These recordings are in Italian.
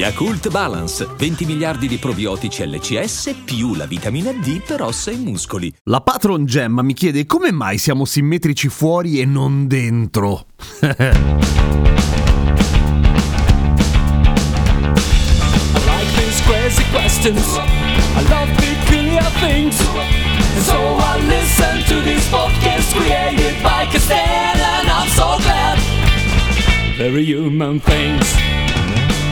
Yakult Balance, 20 miliardi di probiotici LCS più la vitamina D per ossa e muscoli. La patron Gemma mi chiede come mai siamo simmetrici fuori e non dentro. I like these crazy questions. I love peculiar things. And so I listen to these podcasts created by Castell, and I'm so glad. Very human things.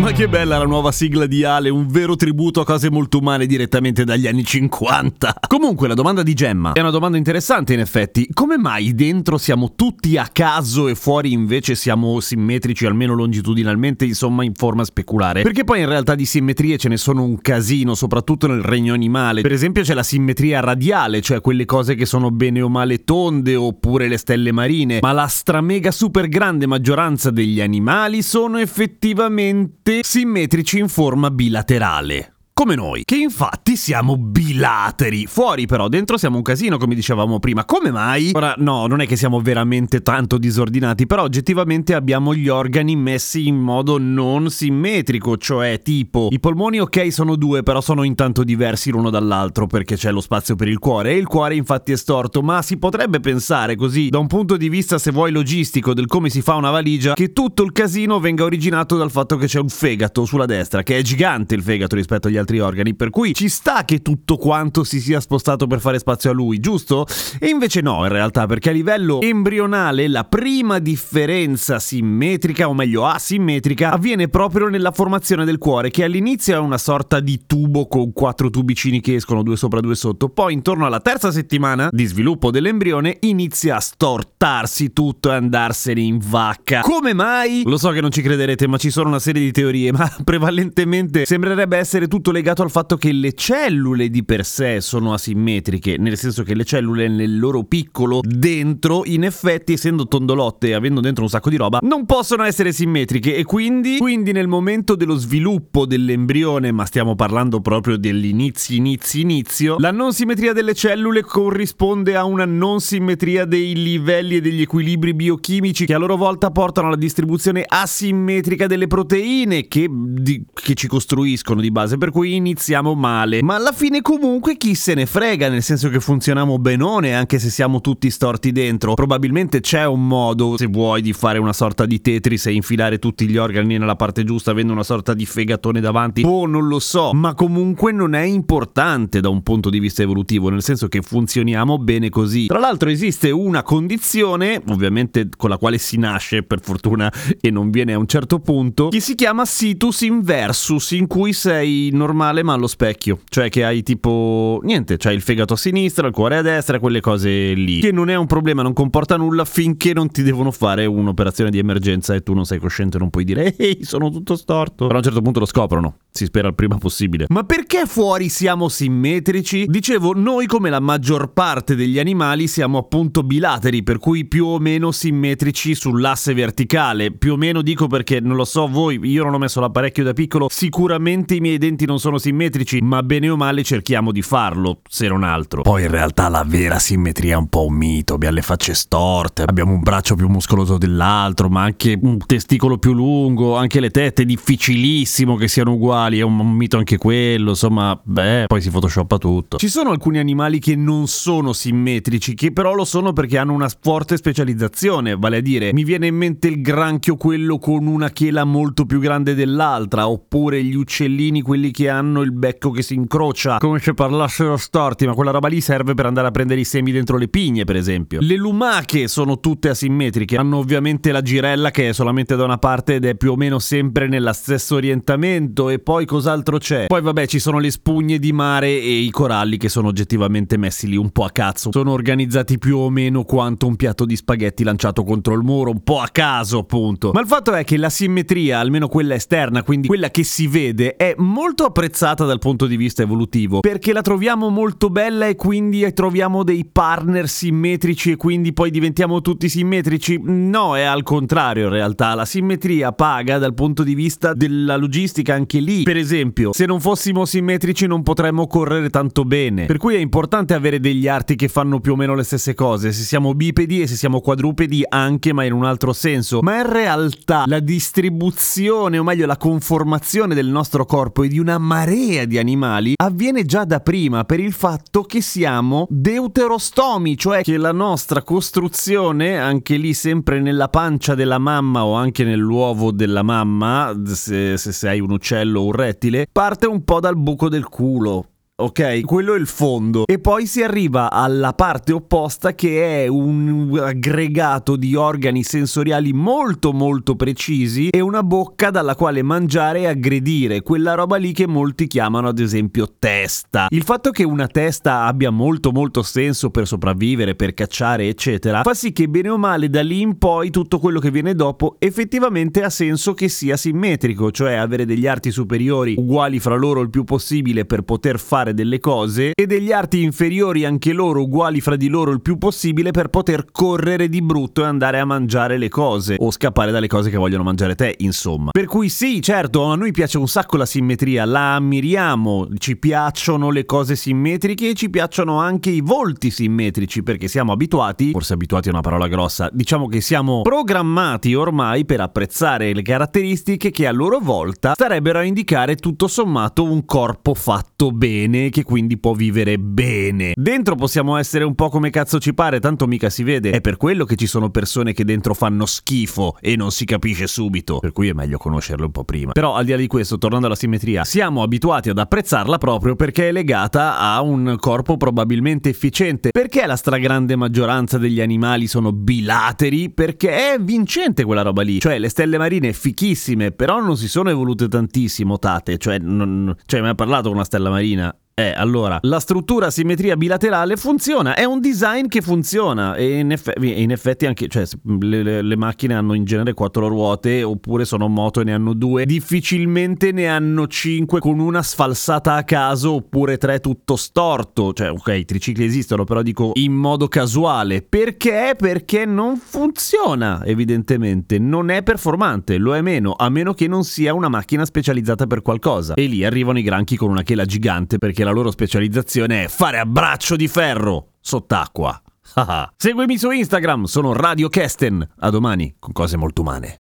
Ma che bella la nuova sigla di Ale, un vero tributo a cose molto umane direttamente dagli anni 50. Comunque la domanda di Gemma è una domanda interessante in effetti. Come mai dentro siamo tutti a caso e fuori invece siamo simmetrici almeno longitudinalmente, insomma in forma speculare? Perché poi in realtà di simmetrie ce ne sono un casino, soprattutto nel regno animale. Per esempio c'è la simmetria radiale, cioè quelle cose che sono bene o male tonde oppure le stelle marine, ma la stramega super grande maggioranza degli animali sono effettivamente simmetrici in forma bilaterale. Come noi, che infatti siamo bilateri. Fuori però, dentro siamo un casino, come dicevamo prima. Come mai? Ora, no, non è che siamo veramente tanto disordinati, però oggettivamente abbiamo gli organi messi in modo non simmetrico, cioè tipo i polmoni ok sono due, però sono intanto diversi l'uno dall'altro perché c'è lo spazio per il cuore e il cuore infatti è storto, ma si potrebbe pensare così, da un punto di vista se vuoi logistico del come si fa una valigia, che tutto il casino venga originato dal fatto che c'è un fegato sulla destra, che è gigante il fegato rispetto agli altri organi, per cui ci sta che tutto quanto si sia spostato per fare spazio a lui, giusto? E invece no, in realtà, perché a livello embrionale la prima differenza simmetrica, o meglio asimmetrica, avviene proprio nella formazione del cuore, che all'inizio è una sorta di tubo con quattro tubicini che escono due sopra due sotto, poi intorno alla terza settimana di sviluppo dell'embrione inizia a stortarsi tutto e andarsene in vacca. Come mai? Lo so che non ci crederete, ma ci sono una serie di teorie, ma prevalentemente sembrerebbe essere tutto legato al fatto che le cellule di per sé sono asimmetriche, nel senso che le cellule nel loro piccolo dentro, in effetti, essendo tondolotte e avendo dentro un sacco di roba, non possono essere simmetriche. E quindi, quindi nel momento dello sviluppo dell'embrione, ma stiamo parlando proprio dell'inizio, inizio, inizio, la non simmetria delle cellule corrisponde a una non simmetria dei livelli e degli equilibri biochimici che a loro volta portano alla distribuzione asimmetrica delle proteine che, di, che ci costruiscono di base, per cui iniziamo male. Ma alla fine comunque chi se ne frega, nel senso che funzioniamo benone anche se siamo tutti storti dentro. Probabilmente c'è un modo, se vuoi, di fare una sorta di Tetris e infilare tutti gli organi nella parte giusta avendo una sorta di fegatone davanti. Oh, non lo so, ma comunque non è importante da un punto di vista evolutivo, nel senso che funzioniamo bene così. Tra l'altro esiste una condizione, ovviamente con la quale si nasce per fortuna e non viene a un certo punto, che si chiama situs inversus, in cui sei normale ma allo specchio, cioè che hai tipo niente, c'hai il fegato a sinistra, il cuore a destra, quelle cose lì. Che non è un problema, non comporta nulla finché non ti devono fare un'operazione di emergenza e tu non sei cosciente, non puoi dire ehi, sono tutto storto. Però a un certo punto lo scoprono, si spera il prima possibile. Ma perché fuori siamo simmetrici? Dicevo, noi come la maggior parte degli animali siamo appunto bilateri, per cui più o meno simmetrici sull'asse verticale. Più o meno dico perché non lo so voi, io non ho messo l'apparecchio da piccolo, sicuramente i miei denti non sono simmetrici, ma bene o male cerchiamo di farlo, se non altro. Poi in realtà la vera simmetria è un po' un mito, abbiamo le facce storte, abbiamo un braccio più muscoloso dell'altro, ma anche un testicolo più lungo, anche le tette, è difficilissimo che siano uguali, è un mito anche quello, insomma, beh, poi si photoshoppa tutto. Ci sono alcuni animali che non sono simmetrici, che però lo sono perché hanno una forte specializzazione, vale a dire, mi viene in mente il granchio quello con una chela molto più grande dell'altra, oppure gli uccellini quelli che hanno il becco che si incrocia, come se parlassero storti, ma quella roba lì serve per andare a prendere i semi dentro le pigne, per esempio. Le lumache sono tutte asimmetriche, hanno ovviamente la girella che è solamente da una parte ed è più o meno sempre nello stesso orientamento e poi cos'altro c'è? Poi vabbè ci sono le spugne di mare e i coralli che sono oggettivamente messi lì un po' a cazzo. Sono organizzati più o meno quanto un piatto di spaghetti lanciato contro il muro, un po' a caso appunto. Ma il fatto è che la simmetria, almeno quella esterna, quindi quella che si vede, è molto apprezzata dal punto di vista evolutivo, perché la troviamo molto bella e quindi troviamo dei partner simmetrici e quindi poi diventiamo tutti simmetrici. No, è al contrario in realtà, la simmetria paga dal punto di vista della logistica anche lì. Per esempio, se non fossimo simmetrici non potremmo correre tanto bene. Per cui è importante avere degli arti che fanno più o meno le stesse cose, se siamo bipedi e se siamo quadrupedi anche, ma in un altro senso. Ma in realtà la distribuzione, o meglio la conformazione del nostro corpo e di una marea di animali avviene già da prima per il fatto che siamo deuterostomi, cioè che la nostra costruzione, anche lì sempre nella pancia della mamma o anche nell'uovo della mamma, se, se sei un uccello o un rettile, parte un po' dal buco del culo ok? Quello è il fondo. E poi si arriva alla parte opposta che è un aggregato di organi sensoriali molto molto precisi e una bocca dalla quale mangiare e aggredire, quella roba lì che molti chiamano ad esempio testa. Il fatto che una testa abbia molto molto senso per sopravvivere, per cacciare, eccetera, fa sì che bene o male da lì in poi tutto quello che viene dopo effettivamente ha senso che sia simmetrico, cioè avere degli arti superiori uguali fra loro il più possibile per poter fare fare delle cose e degli arti inferiori anche loro uguali fra di loro il più possibile per poter correre di brutto e andare a mangiare le cose o scappare dalle cose che vogliono mangiare te, insomma. Per cui sì, certo, a noi piace un sacco la simmetria, la ammiriamo, ci piacciono le cose simmetriche e ci piacciono anche i volti simmetrici perché siamo abituati, forse abituati è una parola grossa, diciamo che siamo programmati ormai per apprezzare le caratteristiche che a loro volta starebbero a indicare tutto sommato un corpo fatto bene bene che quindi può vivere bene. Dentro possiamo essere un po' come cazzo ci pare, tanto mica si vede. È per quello che ci sono persone che dentro fanno schifo e non si capisce subito. Per cui è meglio conoscerle un po' prima. Però al di là di questo, tornando alla simmetria, siamo abituati ad apprezzarla proprio perché è legata a un corpo probabilmente efficiente. Perché la stragrande maggioranza degli animali sono bilateri? Perché è vincente quella roba lì. Cioè, le stelle marine fichissime, però non si sono evolute tantissimo, tate. Cioè, non... cioè, mi ha parlato con una stella marina eh, allora, la struttura simmetria bilaterale funziona, è un design che funziona e in, eff- in effetti anche, cioè, le, le, le, macchine hanno in genere quattro ruote oppure sono moto e ne hanno due, difficilmente ne hanno cinque con una sfalsata a caso oppure tre tutto storto, cioè ok, i tricicli esistono, però dico in modo casuale, perché? Perché non funziona, evidentemente, non è performante, lo è meno, a meno che non sia una macchina specializzata per qualcosa. E lì arrivano i granchi con una chela gigante perché la la loro specializzazione è fare a braccio di ferro sott'acqua. Seguimi su Instagram, sono Radio Kesten. A domani con cose molto umane.